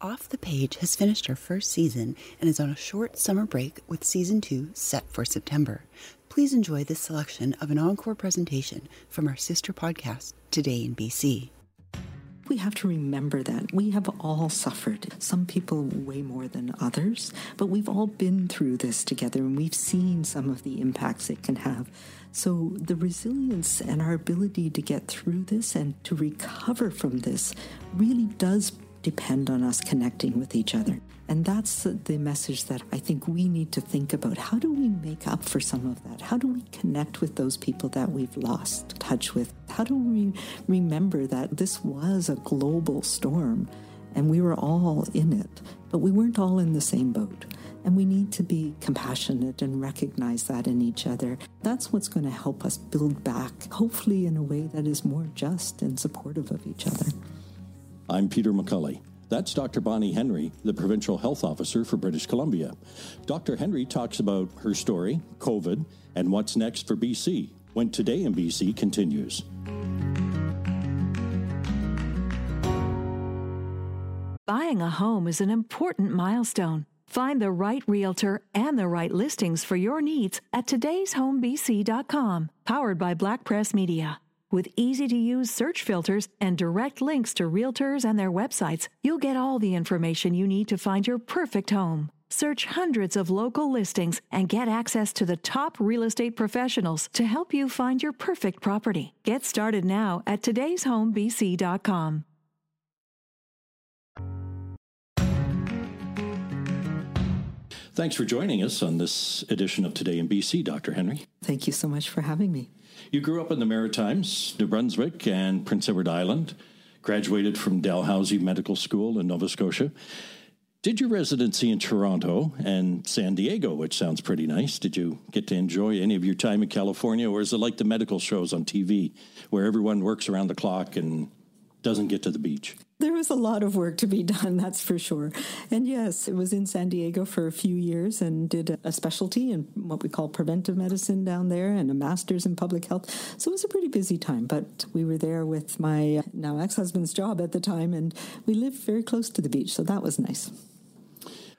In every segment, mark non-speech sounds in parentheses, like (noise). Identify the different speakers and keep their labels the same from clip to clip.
Speaker 1: Off the Page has finished her first season and is on a short summer break with season two set for September. Please enjoy this selection of an encore presentation from our sister podcast, Today in BC.
Speaker 2: We have to remember that we have all suffered, some people way more than others, but we've all been through this together and we've seen some of the impacts it can have. So, the resilience and our ability to get through this and to recover from this really does depend on us connecting with each other. And that's the message that I think we need to think about. How do we make up for some of that? How do we connect with those people that we've lost touch with? How do we remember that this was a global storm and we were all in it, but we weren't all in the same boat? And we need to be compassionate and recognize that in each other. That's what's going to help us build back, hopefully in a way that is more just and supportive of each other.
Speaker 3: I'm Peter McCully. That's Dr. Bonnie Henry, the Provincial Health Officer for British Columbia. Dr. Henry talks about her story, COVID, and what's next for BC when Today in BC continues.
Speaker 4: Buying a home is an important milestone. Find the right realtor and the right listings for your needs at today'shomebc.com, powered by Black Press Media. With easy to use search filters and direct links to realtors and their websites, you'll get all the information you need to find your perfect home. Search hundreds of local listings and get access to the top real estate professionals to help you find your perfect property. Get started now at today'shomebc.com.
Speaker 3: Thanks for joining us on this edition of Today in BC, Dr. Henry.
Speaker 2: Thank you so much for having me.
Speaker 3: You grew up in the Maritimes, New Brunswick, and Prince Edward Island, graduated from Dalhousie Medical School in Nova Scotia. Did your residency in Toronto and San Diego, which sounds pretty nice. Did you get to enjoy any of your time in California, or is it like the medical shows on TV where everyone works around the clock and doesn't get to the beach?
Speaker 2: There was a lot of work to be done, that's for sure. And yes, it was in San Diego for a few years and did a specialty in what we call preventive medicine down there and a master's in public health. So it was a pretty busy time, but we were there with my uh, now ex husband's job at the time, and we lived very close to the beach, so that was nice.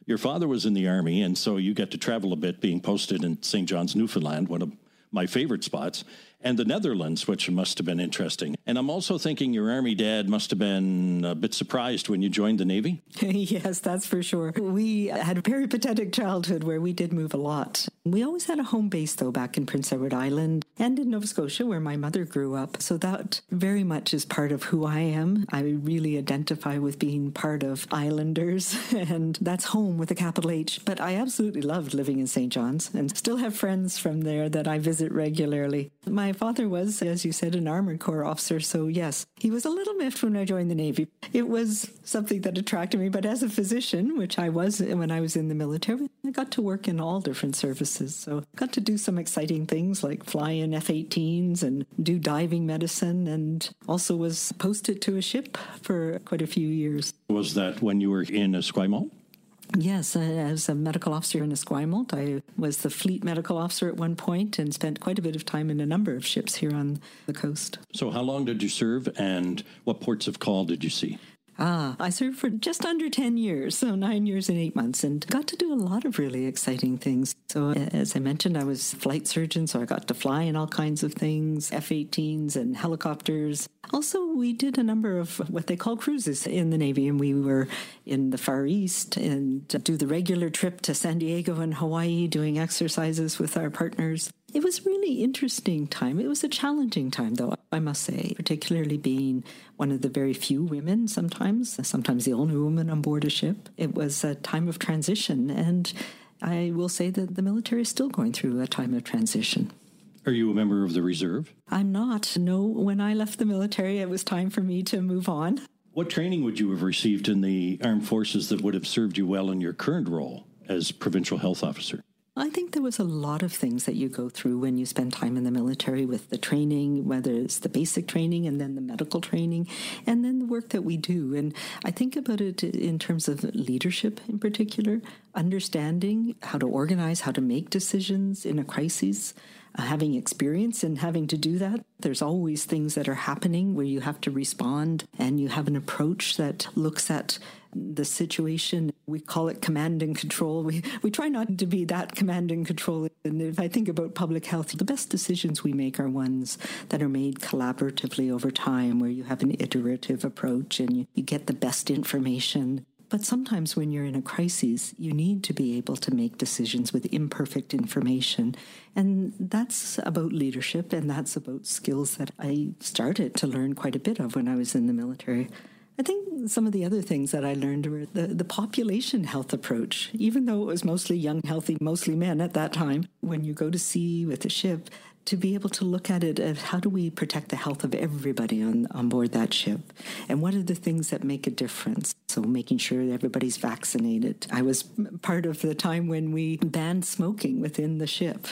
Speaker 3: Your father was in the army, and so you got to travel a bit being posted in St. John's, Newfoundland, one of my favorite spots and the Netherlands, which must have been interesting. And I'm also thinking your Army dad must have been a bit surprised when you joined the Navy. (laughs)
Speaker 2: yes, that's for sure. We had a peripatetic childhood where we did move a lot. We always had a home base, though, back in Prince Edward Island and in Nova Scotia, where my mother grew up. So that very much is part of who I am. I really identify with being part of Islanders, (laughs) and that's home with a capital H. But I absolutely loved living in St. John's and still have friends from there that I visit regularly. My my father was, as you said, an Armored Corps officer. So, yes, he was a little miffed when I joined the Navy. It was something that attracted me. But as a physician, which I was when I was in the military, I got to work in all different services. So, got to do some exciting things like fly in F 18s and do diving medicine, and also was posted to a ship for quite a few years.
Speaker 3: Was that when you were in Esquimalt?
Speaker 2: Yes, as a medical officer in Esquimalt, I was the fleet medical officer at one point and spent quite a bit of time in a number of ships here on the coast.
Speaker 3: So, how long did you serve and what ports of call did you see?
Speaker 2: Ah, I served for just under 10 years, so nine years and eight months, and got to do a lot of really exciting things. So, as I mentioned, I was flight surgeon, so I got to fly in all kinds of things F 18s and helicopters. Also, we did a number of what they call cruises in the Navy, and we were in the Far East and do the regular trip to San Diego and Hawaii doing exercises with our partners. It was really interesting time. It was a challenging time, though, I must say, particularly being one of the very few women sometimes, sometimes the only woman on board a ship. It was a time of transition, and I will say that the military is still going through a time of transition.
Speaker 3: Are you a member of the reserve?
Speaker 2: I'm not. No, when I left the military, it was time for me to move on.
Speaker 3: What training would you have received in the armed forces that would have served you well in your current role as provincial health officer?
Speaker 2: I think there was a lot of things that you go through when you spend time in the military with the training, whether it's the basic training and then the medical training, and then the work that we do. And I think about it in terms of leadership in particular, understanding how to organize, how to make decisions in a crisis, uh, having experience and having to do that. There's always things that are happening where you have to respond and you have an approach that looks at the situation. We call it command and control. We, we try not to be that command and control. And if I think about public health, the best decisions we make are ones that are made collaboratively over time, where you have an iterative approach and you, you get the best information but sometimes when you're in a crisis, you need to be able to make decisions with imperfect information. And that's about leadership and that's about skills that I started to learn quite a bit of when I was in the military. I think some of the other things that I learned were the, the population health approach. Even though it was mostly young, healthy, mostly men at that time, when you go to sea with a ship, to be able to look at it as how do we protect the health of everybody on, on board that ship? And what are the things that make a difference? So making sure that everybody's vaccinated. I was part of the time when we banned smoking within the ship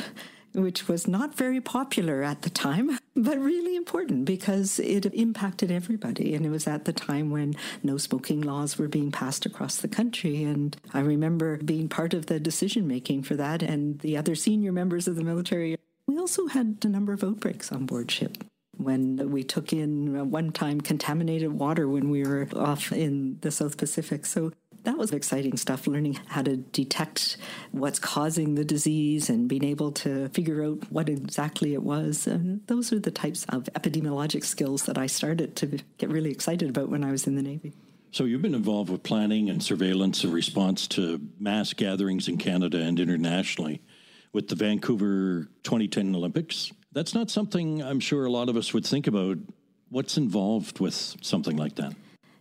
Speaker 2: which was not very popular at the time, (laughs) but really important because it impacted everybody. And it was at the time when no smoking laws were being passed across the country. And I remember being part of the decision making for that. And the other senior members of the military we also had a number of outbreaks on board ship when we took in one time contaminated water when we were off in the South Pacific. So that was exciting stuff, learning how to detect what's causing the disease and being able to figure out what exactly it was. And those are the types of epidemiologic skills that I started to get really excited about when I was in the Navy.
Speaker 3: So you've been involved with planning and surveillance in response to mass gatherings in Canada and internationally with the Vancouver 2010 Olympics. That's not something I'm sure a lot of us would think about. What's involved with something like that?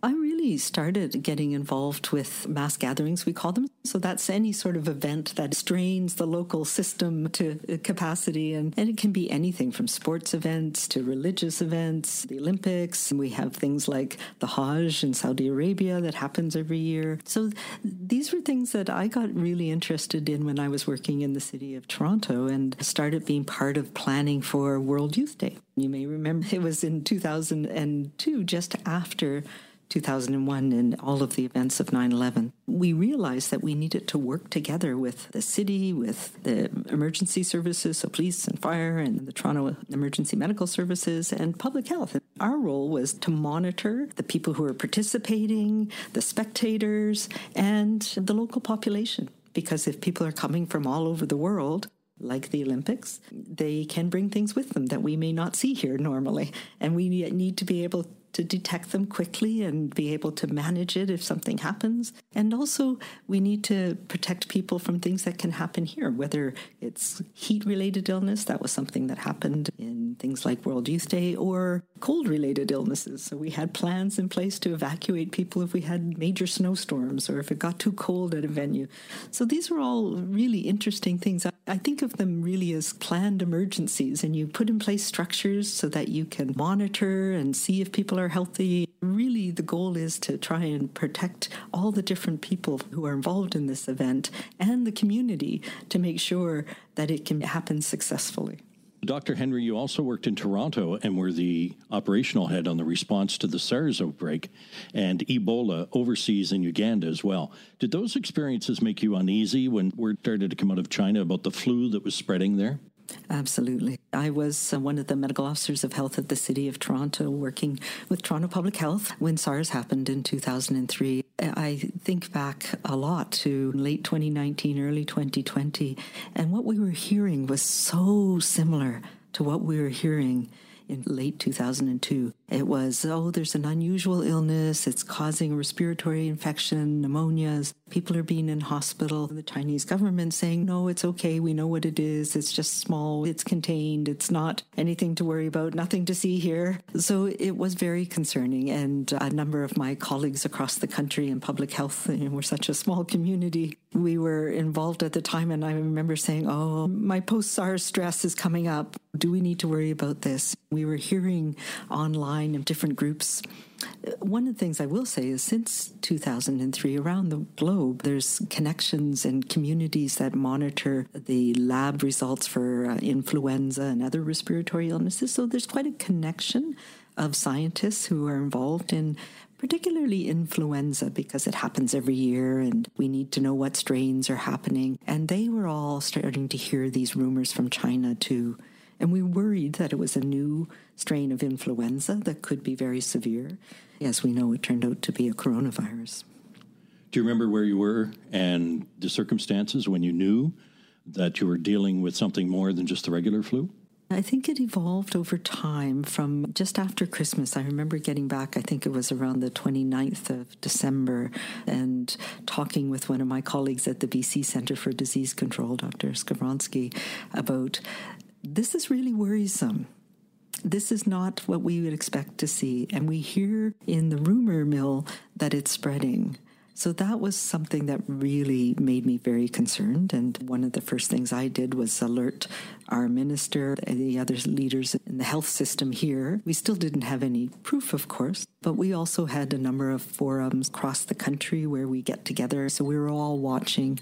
Speaker 2: I really started getting involved with mass gatherings, we call them. So that's any sort of event that strains the local system to uh, capacity. And, and it can be anything from sports events to religious events, the Olympics. We have things like the Hajj in Saudi Arabia that happens every year. So these were things that I got really interested in when I was working in the city of Toronto and started being part of planning for World Youth Day. You may remember it was in 2002, just after 2001 and all of the events of 9 11, we realized that we needed to work together with the city, with the emergency services, so police and fire, and the Toronto Emergency Medical Services, and public health. Our role was to monitor the people who are participating, the spectators, and the local population. Because if people are coming from all over the world, like the Olympics, they can bring things with them that we may not see here normally. And we need to be able to detect them quickly and be able to manage it if something happens. And also, we need to protect people from things that can happen here, whether it's heat related illness, that was something that happened in things like World Youth Day, or cold related illnesses. So we had plans in place to evacuate people if we had major snowstorms or if it got too cold at a venue. So these are all really interesting things. I think of them really as planned emergencies, and you put in place structures so that you can monitor and see if people are are healthy. Really, the goal is to try and protect all the different people who are involved in this event and the community to make sure that it can happen successfully.
Speaker 3: Dr. Henry, you also worked in Toronto and were the operational head on the response to the SARS outbreak and Ebola overseas in Uganda as well. Did those experiences make you uneasy when word started to come out of China about the flu that was spreading there?
Speaker 2: Absolutely. I was uh, one of the medical officers of health at the City of Toronto working with Toronto Public Health when SARS happened in 2003. I think back a lot to late 2019, early 2020, and what we were hearing was so similar to what we were hearing in late 2002. It was, oh, there's an unusual illness. It's causing respiratory infection, pneumonias. People are being in hospital. The Chinese government saying, no, it's okay. We know what it is. It's just small. It's contained. It's not anything to worry about. Nothing to see here. So it was very concerning. And a number of my colleagues across the country in public health, (laughs) you know, we're such a small community. We were involved at the time. And I remember saying, oh, my post SARS stress is coming up. Do we need to worry about this? Were hearing online of different groups. One of the things I will say is since 2003, around the globe, there's connections and communities that monitor the lab results for uh, influenza and other respiratory illnesses. So there's quite a connection of scientists who are involved in particularly influenza because it happens every year and we need to know what strains are happening. And they were all starting to hear these rumors from China too And we worried that it was a new strain of influenza that could be very severe. As we know, it turned out to be a coronavirus.
Speaker 3: Do you remember where you were and the circumstances when you knew that you were dealing with something more than just the regular flu?
Speaker 2: I think it evolved over time from just after Christmas. I remember getting back, I think it was around the 29th of December, and talking with one of my colleagues at the BC Centre for Disease Control, Dr. Skowronski, about this is really worrisome. This is not what we would expect to see. And we hear in the rumor mill that it's spreading. So that was something that really made me very concerned. And one of the first things I did was alert our minister and the other leaders in the health system here. We still didn't have any proof, of course, but we also had a number of forums across the country where we get together. So we were all watching.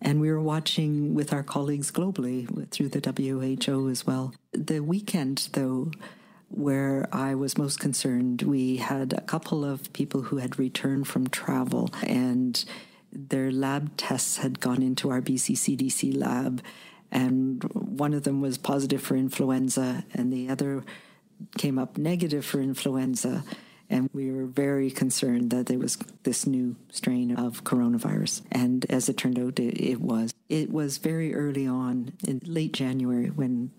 Speaker 2: And we were watching with our colleagues globally through the WHO as well. The weekend, though, where I was most concerned. We had a couple of people who had returned from travel and their lab tests had gone into our BC CDC lab, and one of them was positive for influenza, and the other came up negative for influenza. And we were very concerned that there was this new strain of coronavirus. And as it turned out, it, it was. It was very early on in late January when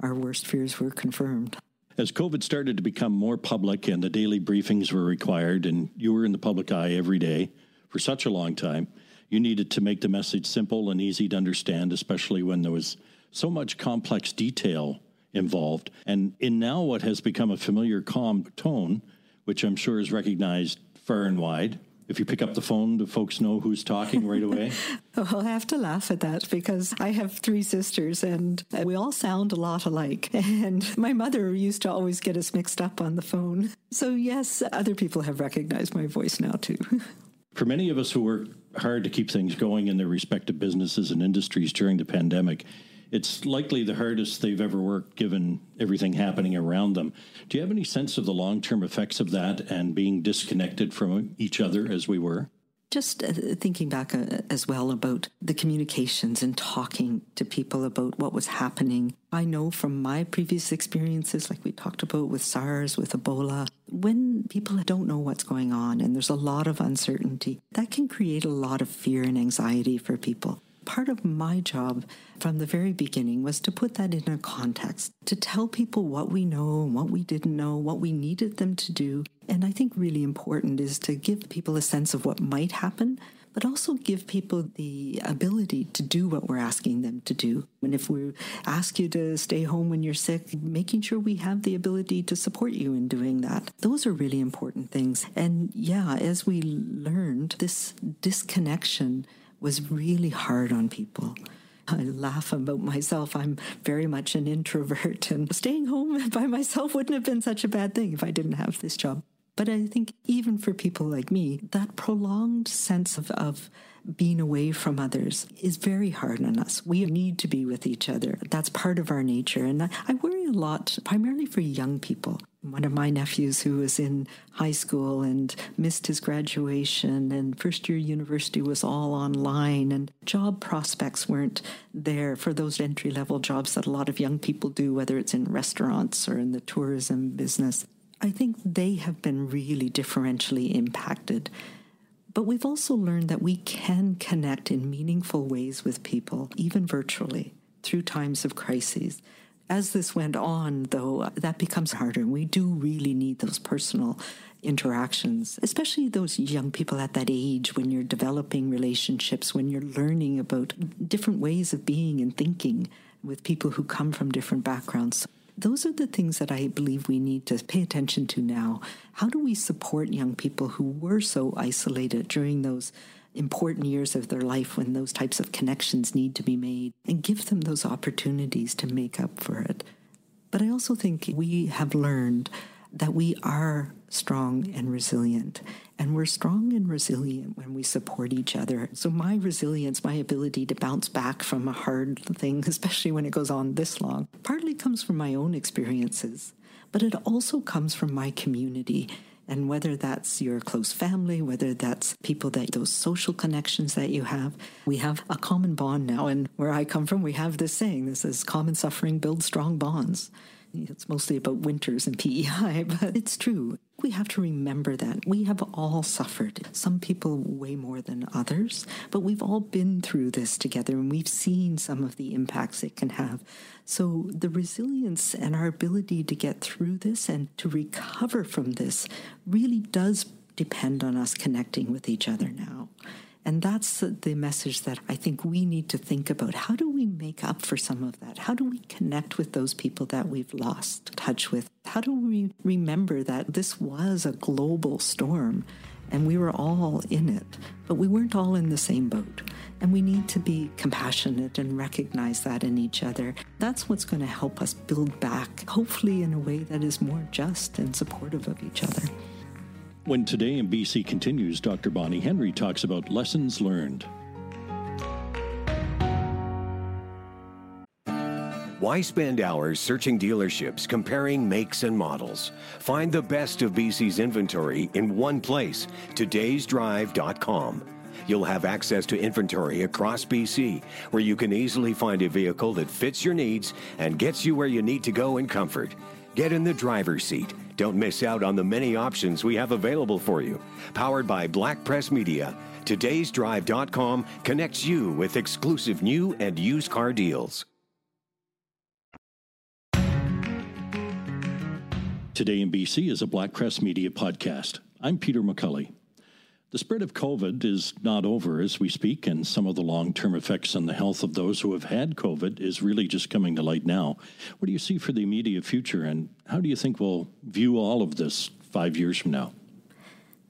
Speaker 2: our worst fears were confirmed.
Speaker 3: As COVID started to become more public and the daily briefings were required, and you were in the public eye every day for such a long time, you needed to make the message simple and easy to understand, especially when there was so much complex detail involved. And in now what has become a familiar, calm tone, which I'm sure is recognized far and wide, if you pick up the phone, do folks know who's talking right away? (laughs)
Speaker 2: well, I have to laugh at that because I have three sisters and we all sound a lot alike. (laughs) And my mother used to always get us mixed up on the phone. So, yes, other people have recognized my voice now too. (laughs)
Speaker 3: For many of us who work hard to keep things going in their respective businesses and industries during the pandemic, it's likely the hardest they've ever worked given everything happening around them. Do you have any sense of the long term effects of that and being disconnected from each other as we were?
Speaker 2: Just uh, thinking back uh, as well about the communications and talking to people about what was happening. I know from my previous experiences, like we talked about with SARS, with Ebola, when people don't know what's going on and there's a lot of uncertainty, that can create a lot of fear and anxiety for people. Part of my job from the very beginning was to put that in a context, to tell people what we know and what we didn't know, what we needed them to do. And I think really important is to give people a sense of what might happen, but also give people the ability to do what we're asking them to do. And if we ask you to stay home when you're sick, making sure we have the ability to support you in doing that. Those are really important things. And yeah, as we learned, this disconnection was really hard on people. I laugh about myself. I'm very much an introvert, and staying home (laughs) by myself wouldn't have been such a bad thing if I didn't have this job. But I think even for people like me, that prolonged sense of, of being away from others is very hard on us. We need to be with each other. That's part of our nature. And I, I a lot, primarily for young people. One of my nephews who was in high school and missed his graduation and first year university was all online and job prospects weren't there for those entry level jobs that a lot of young people do, whether it's in restaurants or in the tourism business. I think they have been really differentially impacted. But we've also learned that we can connect in meaningful ways with people, even virtually, through times of crises. As this went on, though, uh, that becomes harder. And We do really need those personal interactions, especially those young people at that age when you're developing relationships, when you're learning about different ways of being and thinking with people who come from different backgrounds. Those are the things that I believe we need to pay attention to now. How do we support young people who were so isolated during those important years of their life when those types of connections need to be made and give them those opportunities to make up for it. But I also think we have learned that we are strong and resilient. And we're strong and resilient when we support each other. So, my resilience, my ability to bounce back from a hard thing, (laughs) especially when it goes on this long, partly comes from my own experiences, but it also comes from my community And whether that's your close family, whether that's people that those social connections that you have, we have a common bond now. And where I come from, we have this saying this is common suffering builds strong bonds. It's mostly about winters and PEI, (laughs) but it's true. We have to remember that. We have all suffered, some people way more than others, but we've all been through this together and we've seen some of the impacts it can have. So the resilience and our ability to get through this and to recover from this really does depend on us connecting with each other now. And that's the message that I think we need to think about. How do we make up for some of that? How do we connect with those people that we've lost touch with? How do we remember that this was a global storm and we were all in it, but we weren't all in the same boat? And we need to be compassionate and recognize that in each other. That's what's going to help us build back, hopefully, in a way that is more just and supportive of each other.
Speaker 3: When Today in BC continues, Dr. Bonnie Henry talks about lessons learned.
Speaker 5: Why spend hours searching dealerships, comparing makes and models? Find the best of BC's inventory in one place, todaysdrive.com. You'll have access to inventory across BC, where you can easily find a vehicle that fits your needs and gets you where you need to go in comfort. Get in the driver's seat don't miss out on the many options we have available for you. Powered by Black Press Media, todaysdrive.com connects you with exclusive new and used car deals.
Speaker 3: Today in BC is a Black Press Media podcast. I'm Peter McCully. The spread of COVID is not over as we speak, and some of the long term effects on the health of those who have had COVID is really just coming to light now. What do you see for the immediate future, and how do you think we'll view all of this five years from now?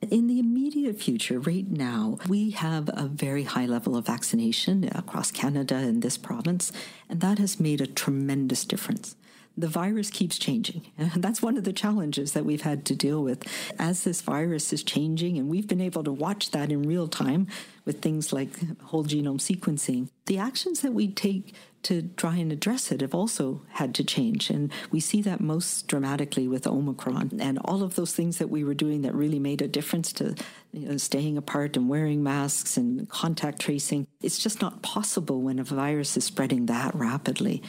Speaker 2: In the immediate future, right now, we have a very high level of vaccination across Canada and this province, and that has made a tremendous difference the virus keeps changing. And (laughs) that's one of the challenges that we've had to deal with. As this virus is changing, and we've been able to watch that in real time with things like whole genome sequencing, the actions that we take to try and address it have also had to change. And we see that most dramatically with Omicron and all of those things that we were doing that really made a difference to you know, staying apart and wearing masks and contact tracing. It's just not possible when a virus is spreading that rapidly.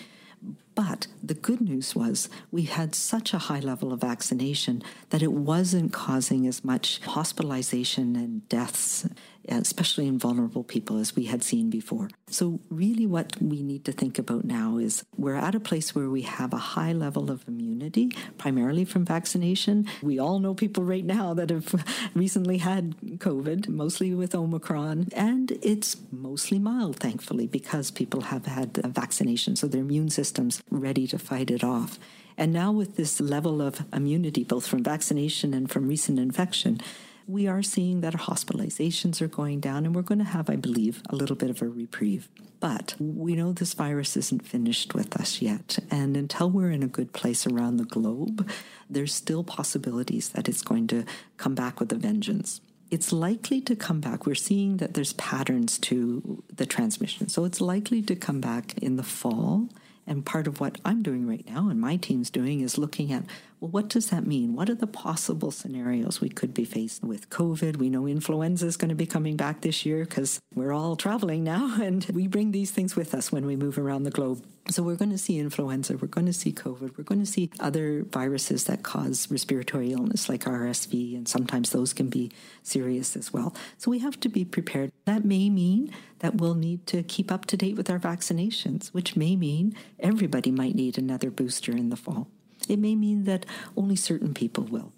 Speaker 2: But the good news was we had such a high level of vaccination that it wasn't causing as much hospitalization and deaths especially in vulnerable people, as we had seen before. So, really, what we need to think about now is we're at a place where we have a high level of immunity, primarily from vaccination. We all know people right now that have (laughs) recently had COVID, mostly with Omicron, and it's mostly mild, thankfully, because people have had a vaccination, so their immune system's ready to fight it off. And now, with this level of immunity, both from vaccination and from recent infection, we are seeing that hospitalizations are going down, and we're going to have, I believe, a little bit of a reprieve. But we know this virus isn't finished with us yet. And until we're in a good place around the globe, there's still possibilities that it's going to come back with a vengeance it's likely to come back. We're seeing that there's patterns to the transmission. So it's likely to come back in the fall. And part of what I'm doing right now and my team's doing is looking at well, what does that mean? What are the possible scenarios we could be faced with COVID? We know influenza is going to be coming back this year because we're all traveling now (laughs) and we bring these things with us when we move around the globe. So we're going to see influenza, we're going to see COVID, we're going to see other viruses that cause respiratory illness like RSV, and sometimes those can be serious as well. So we have to be prepared. That may mean that we'll need to keep up to date with our vaccinations, which may mean everybody might need another booster in the fall. It may mean that only certain people will.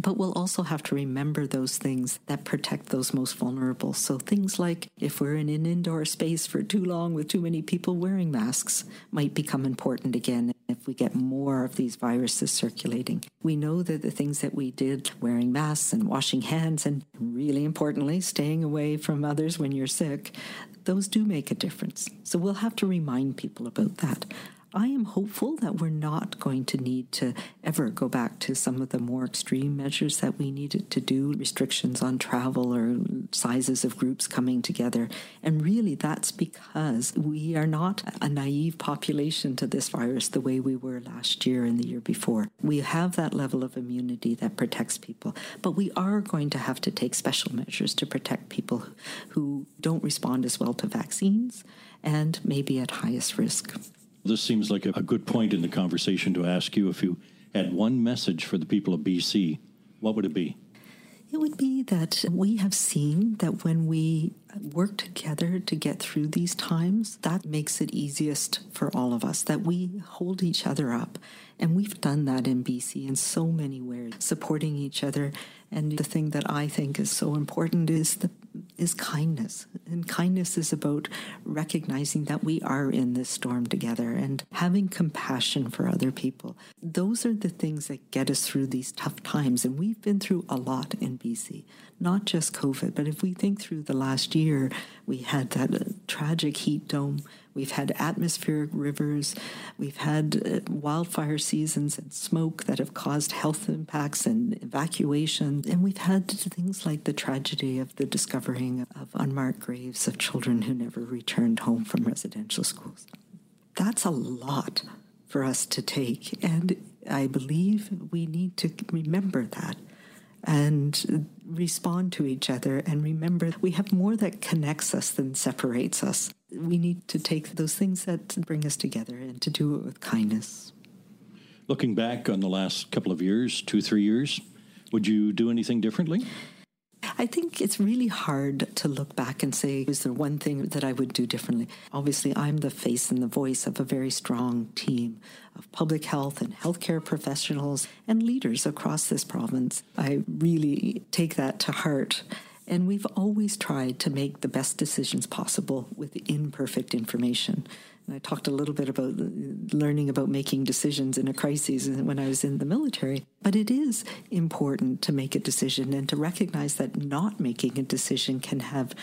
Speaker 2: But we'll also have to remember those things that protect those most vulnerable. So, things like if we're in an indoor space for too long with too many people wearing masks might become important again if we get more of these viruses circulating. We know that the things that we did, wearing masks and washing hands, and really importantly, staying away from others when you're sick, those do make a difference. So, we'll have to remind people about that. I am hopeful that we're not going to need to ever go back to some of the more extreme measures that we needed to do, restrictions on travel or sizes of groups coming together. And really, that's because we are not a naive population to this virus the way we were last year and the year before. We have that level of immunity that protects people, but we are going to have to take special measures to protect people who don't respond as well to vaccines and maybe at highest risk.
Speaker 3: This seems like a, a good point in the conversation to ask you if you had one message for the people of BC, what would it be?
Speaker 2: It would be that we have seen that when we work together to get through these times, that makes it easiest for all of us, that we hold each other up. And we've done that in BC in so many ways, supporting each other. And the thing that I think is so important is the is kindness. And kindness is about recognizing that we are in this storm together and having compassion for other people. Those are the things that get us through these tough times. And we've been through a lot in BC, not just COVID, but if we think through the last year, we had that uh, tragic heat dome We've had atmospheric rivers. We've had uh, wildfire seasons and smoke that have caused health impacts and evacuation. And we've had things like the tragedy of the discovering of unmarked graves of children who never returned home from residential schools. That's a lot for us to take. And I believe we need to remember that and respond to each other and remember we have more that connects us than separates us. We need to take those things that bring us together and to do it with kindness.
Speaker 3: Looking back on the last couple of years, two, three years, would you do anything differently?
Speaker 2: I think it's really hard to look back and say, is there one thing that I would do differently? Obviously, I'm the face and the voice of a very strong team of public health and healthcare professionals and leaders across this province. I really take that to heart. And we've always tried to make the best decisions possible with imperfect information. And I talked a little bit about learning about making decisions in a crisis when I was in the military. But it is important to make a decision and to recognize that not making a decision can have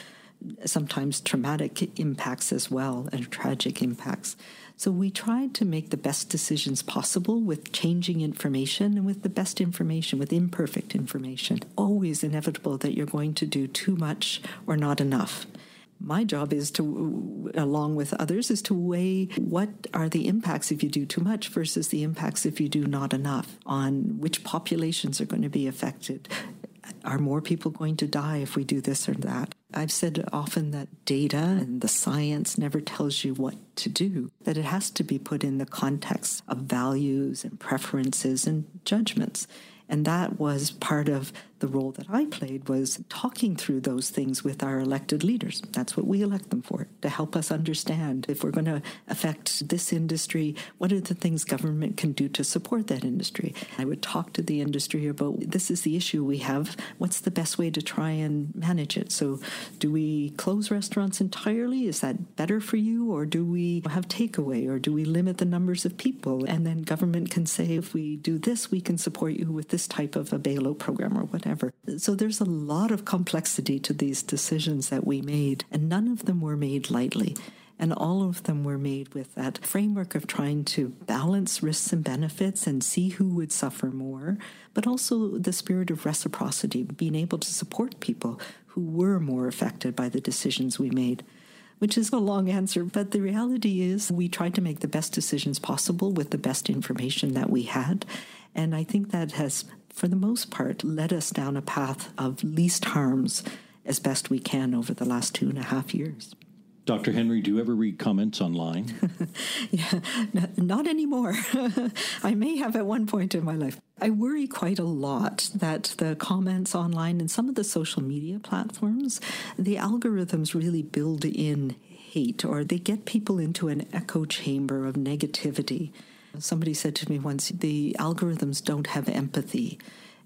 Speaker 2: sometimes traumatic impacts as well and tragic impacts. So we tried to make the best decisions possible with changing information and with the best information, with imperfect information. Always inevitable that you're going to do too much or not enough my job is to along with others is to weigh what are the impacts if you do too much versus the impacts if you do not enough on which populations are going to be affected are more people going to die if we do this or that I've said often that data and the science never tells you what to do, that it has to be put in the context of values and preferences and judgments. And that was part of the role that I played was talking through those things with our elected leaders. That's what we elect them for, to help us understand if we're going to affect this industry, what are the things government can do to support that industry. I would talk to the industry about this is the issue we have. What's the best way to try and manage it? So, do we close restaurants entirely? Is that better for you? Or do we have takeaway? Or do we limit the numbers of people? And then government can say, if we do this, we can support you with this type of a bailout program or whatever So there's a lot of complexity to these decisions that we made, and none of them were made lightly. And all of them were made with that framework of trying to balance risks and benefits and see who would suffer more, but also the spirit of reciprocity, being able to support people who were more affected by the decisions we made which is a long answer, but the reality is we tried to make the best decisions possible with the best information that we had. And I think that has for the most part, led us down a path of least harms as best we can over the last two and a half years.
Speaker 3: Dr. Henry, do you ever read comments online? (laughs)
Speaker 2: yeah, not anymore. (laughs) I may have at one point in my life. I worry quite a lot that the comments online and some of the social media platforms, the algorithms really build in hate or they get people into an echo chamber of negativity. Somebody said to me once, the algorithms don't have empathy.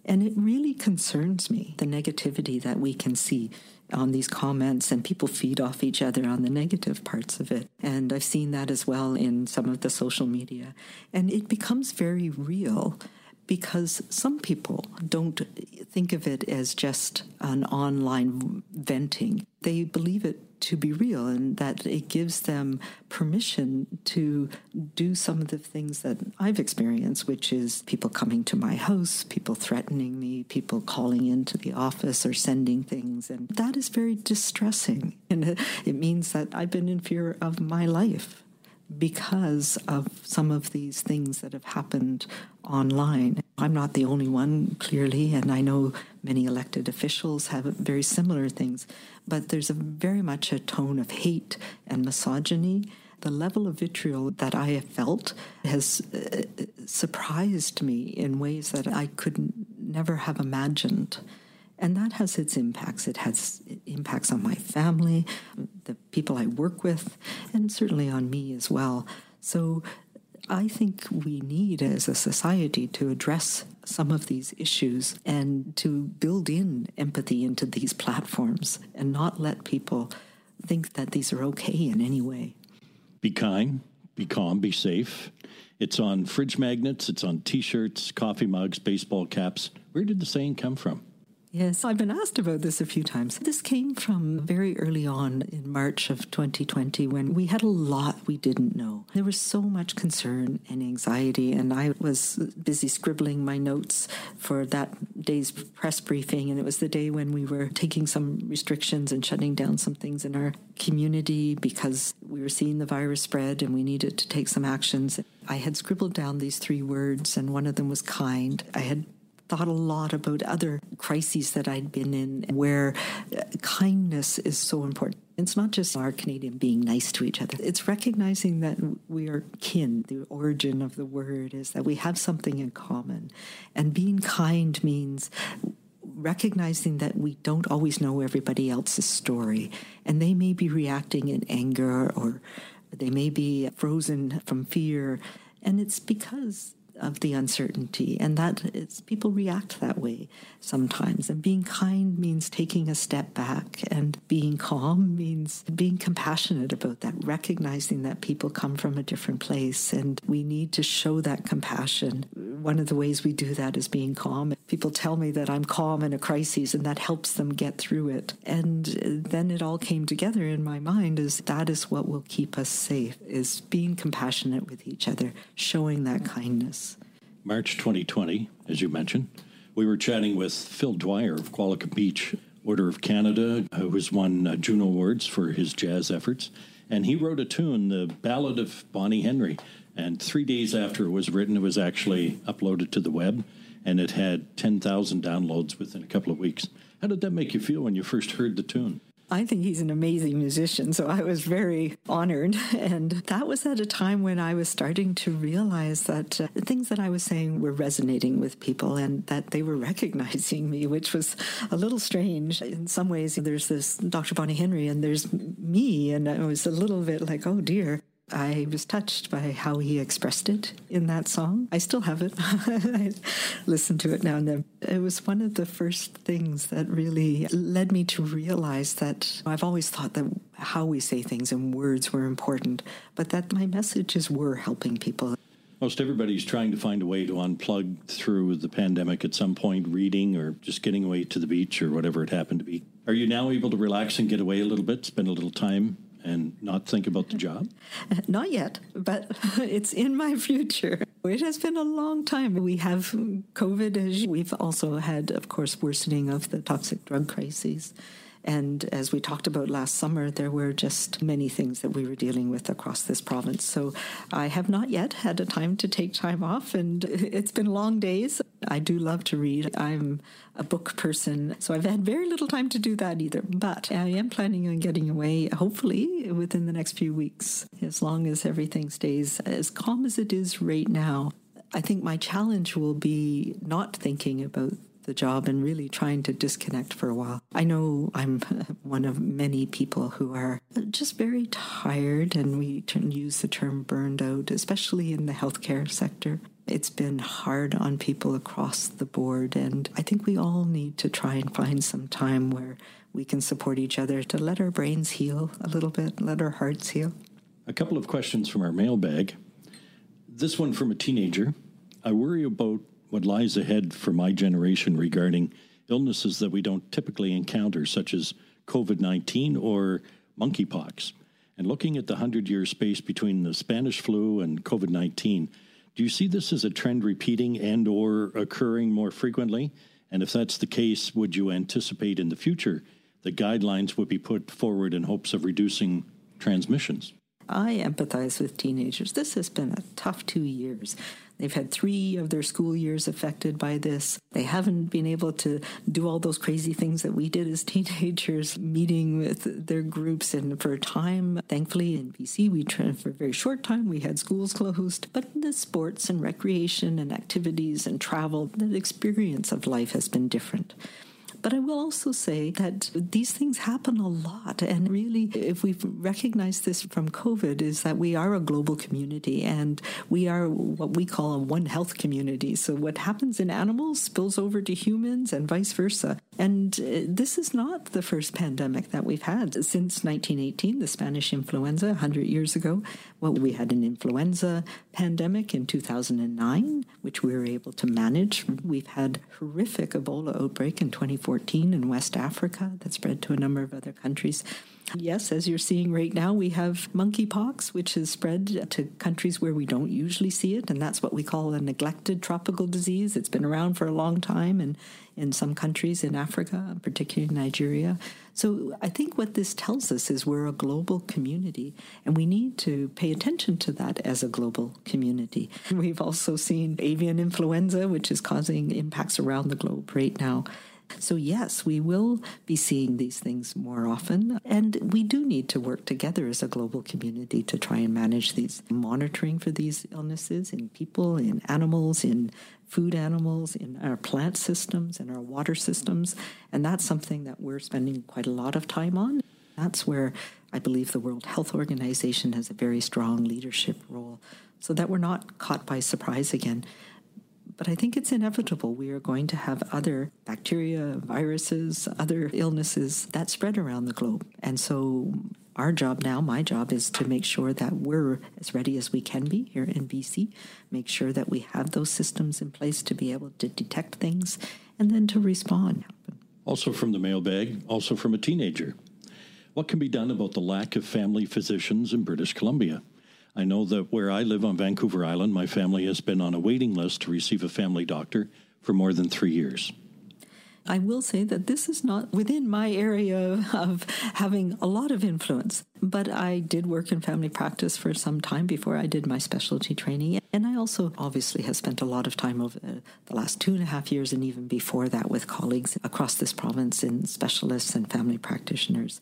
Speaker 2: And it really concerns me, the negativity that we can see on these comments, and people feed off each other on the negative parts of it. And I've seen that as well in some of the social media. And it becomes very real because some people don't think of it as just an online venting. They believe it to be real and that it gives them permission to do some of the things that I've experienced, which is people coming to my house, people threatening me, people calling into the office or sending things. And that is very distressing. And it means that I've been in fear of my life because of some of these things that have happened online. I'm not the only one, clearly, and I know many elected officials have very similar things, but there's a very much a tone of hate and misogyny. The level of vitriol that I have felt has uh, surprised me in ways that I could never have imagined. And that has its impacts. It has impacts on my family, the people I work with, and certainly on me as well. So I think we need as a society to address some of these issues and to build in empathy into these platforms and not let people think that these are okay in any way.
Speaker 3: Be kind, be calm, be safe. It's on fridge magnets, it's on t shirts, coffee mugs, baseball caps. Where did the saying come from?
Speaker 2: Yes, I've been asked about this a few times. This came from very early on in March of 2020 when we had a lot we didn't know. There was so much concern and anxiety, and I was busy scribbling my notes for that day's press briefing. And it was the day when we were taking some restrictions and shutting down some things in our community because we were seeing the virus spread and we needed to take some actions. I had scribbled down these three words, and one of them was kind. I had thought a lot about other crises that I'd been in where uh, kindness is so important. It's not just our Canadian being nice to each other. It's recognizing that we are kin. The origin of the word is that we have something in common. And being kind means recognizing that we don't always know everybody else's story. And they may be reacting in anger or they may be frozen from fear. And it's because of the uncertainty and that it's, people react that way sometimes and being kind means taking a step back and being calm means being compassionate about that recognizing that people come from a different place and we need to show that compassion. One of the ways we do that is being calm. People tell me that i'm calm in a crisis and that helps them get through it. And then it all came together in my mind is that is what will keep us safe is being compassionate with each other showing that kindness
Speaker 3: March 2020, as you mentioned. We were chatting with Phil Dwyer of Qualicum Beach, Order of Canada, who has won uh, Juno Awards for his jazz efforts. And he wrote a tune, the Ballad of Bonnie Henry. And three days after it was written, it was actually uploaded to the web, and it had 10,000 downloads within a couple of weeks. How did that make you feel when you first heard the tune?
Speaker 2: I think he's an amazing musician, so I was very honored. (laughs) And that was at a time when I was starting to realize that uh, the things that I was saying were resonating with people and that they were (laughs) recognizing me, which was a little strange. In some ways, there's this Dr. Bonnie Henry and there's me, and I was a little bit like, oh dear. I was touched by how he expressed it in that song. I still have it. (laughs) I listen to it now and then. It was one of the first things that really led me to realize that I've always thought that how we say things and words were important, but that my messages were helping people.
Speaker 3: Most everybody's trying to find a way to unplug through the pandemic at some point, reading or just getting away to the beach or whatever it happened to be. Are you now able to relax and get away a little bit, spend a little time and not think about the job? (laughs)
Speaker 2: Not yet, but (laughs) it's in my future. It has been a long time. We have COVID. We've also had, of course, worsening of the toxic drug crises. And as we talked about last summer, there were just many things that we were dealing with across this province. So I have not yet had a time to take time off, and (laughs) it's been long days. I do love to read. I'm a book person, so I've had very little time to do that either. But I am planning on getting away, hopefully, within the next few weeks, as long as everything stays as calm as it is right now. I think my challenge will be not thinking about the job and really trying to disconnect for a while. I know I'm (laughs) one of many people who are just very tired, and we use the term burned out, especially in the healthcare sector. It's been hard on people across the board, and I think we all need to try and find some time where we can support each other to let our brains heal a little bit, let our hearts heal.
Speaker 3: A couple of questions from our mailbag. This one from a teenager. I worry about what lies ahead for my generation regarding illnesses that we don't typically encounter, such as COVID 19 or monkeypox. And looking at the 100 year space between the Spanish flu and COVID 19, do you see this as a trend repeating and or occurring more frequently? And if that's the case, would you anticipate in the future that guidelines would be put forward in hopes of reducing transmissions?
Speaker 2: I empathize with teenagers. This has been a tough two years. They've had three of their school years affected by this. They haven't been able to do all those crazy things that we did as (laughs) teenagers, meeting with their groups. And for a time, thankfully in BC, we for a very short time, we had schools closed. But the sports and recreation and activities and travel, the experience of life has been different. But I will also say that these things happen a lot. And really, if we've recognized this from COVID, is that we are a global community and we are what we call a one health community. So what happens in animals spills over to humans and vice versa. And uh, this is not the first pandemic that we've had since 1918, the Spanish influenza, 100 years ago. Well, we had an influenza pandemic in 2009, which we were able to manage. We've had horrific Ebola outbreak in 2014 in West Africa that spread to a number of other countries. Yes, as you're seeing right now, we have monkeypox, which has spread to countries where we don't usually see it, and that's what we call a neglected tropical disease. It's been around for a long time and in some countries in Africa, particularly Nigeria. So I think what this tells us is we're a global community, and we need to pay attention to that as a global community. We've also seen avian influenza, which is causing impacts around the globe right now. So, yes, we will be seeing these things more often. And we do need to work together as a global community to try and manage these monitoring for these illnesses in people, in animals, in food animals, in our plant systems, and our water systems. And that's something that we're spending quite a lot of time on. That's where I believe the World Health Organization has a very strong leadership role so that we're not caught by surprise again. But I think it's inevitable. We are going to have other bacteria, viruses, other illnesses that spread around the globe. And so our job now, my job, is to make sure that we're as ready as we can be here in BC, make sure that we have those systems in place to be able to detect things and then to respond.
Speaker 3: Also from the mailbag, also from a teenager. What can be done about the lack of family physicians in British Columbia? I know that where I live on Vancouver Island, my family has been on a waiting list to receive a family doctor for more than three years.
Speaker 2: I will say that this is not within my area of having a lot of influence, but I did work in family practice for some time before I did my specialty training. And I also obviously have spent a lot of time over the last two and a half years and even before that with colleagues across this province in specialists and family practitioners.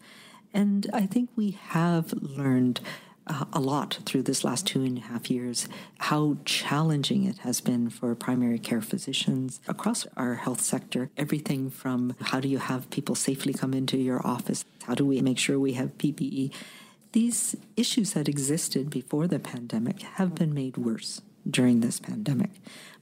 Speaker 2: And I think we have learned uh, a lot through this last two and a half years how challenging it has been for primary care physicians across our health sector. Everything from how do you have people safely come into your office? How do we make sure we have PPE? These issues that existed before the pandemic have been made worse during this pandemic.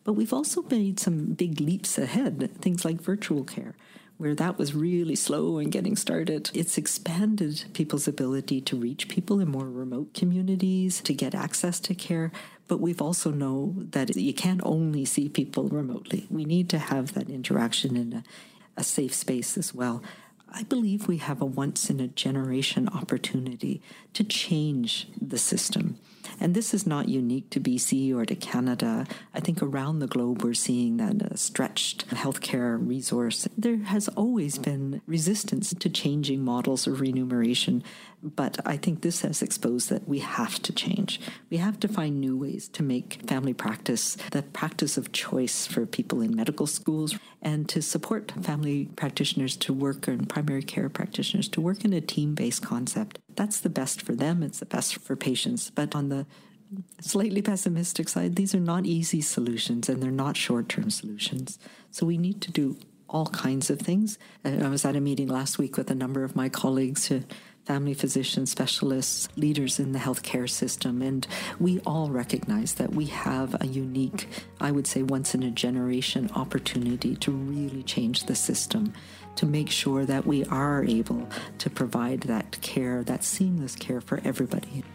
Speaker 2: But we've also made some big leaps ahead, things like virtual care where that was really slow in getting started. It's expanded people's ability to reach people in more remote communities, to get access to care. But we've also know that you can't only see people remotely. We need to have that interaction in a, a safe space as well. I believe we have a once in a generation opportunity to change the system. And this is not unique to BC or to Canada. I think around the globe we're seeing that a stretched healthcare resource. There has always been resistance to changing models of remuneration, but I think this has exposed that we have to change. We have to find new ways to make family practice the practice of choice for people in medical schools and to support family practitioners to work and primary care practitioners to work in a team based concept. That's the best for them, it's the best for patients. But on the slightly pessimistic side, these are not easy solutions and they're not short term solutions. So we need to do all kinds of things. I was at a meeting last week with a number of my colleagues family physicians, specialists, leaders in the healthcare system. And we all recognize that we have a unique, I would say, once in a generation opportunity to really change the system, to make sure that we are able to provide that care, that seamless care for everybody.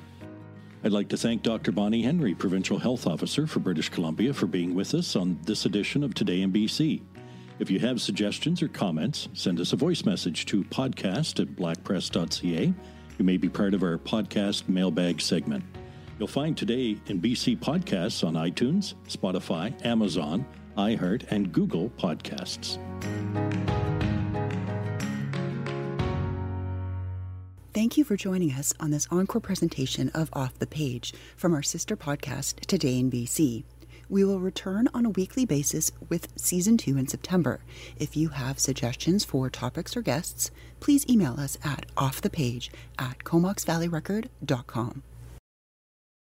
Speaker 3: I'd like to thank Dr. Bonnie Henry, Provincial Health Officer for British Columbia, for being with us on this edition of Today in BC. If you have suggestions or comments, send us a voice message to podcast at blackpress.ca. You may be part of our podcast mailbag segment. You'll find Today in BC podcasts on iTunes, Spotify, Amazon, iHeart, and Google Podcasts.
Speaker 1: Thank you for joining us on this encore presentation of Off the Page from our sister podcast, Today in BC. We will return on a weekly basis with season two in September. If you have suggestions for topics or guests, please email us at offthepage at comoxvalleyrecord.com.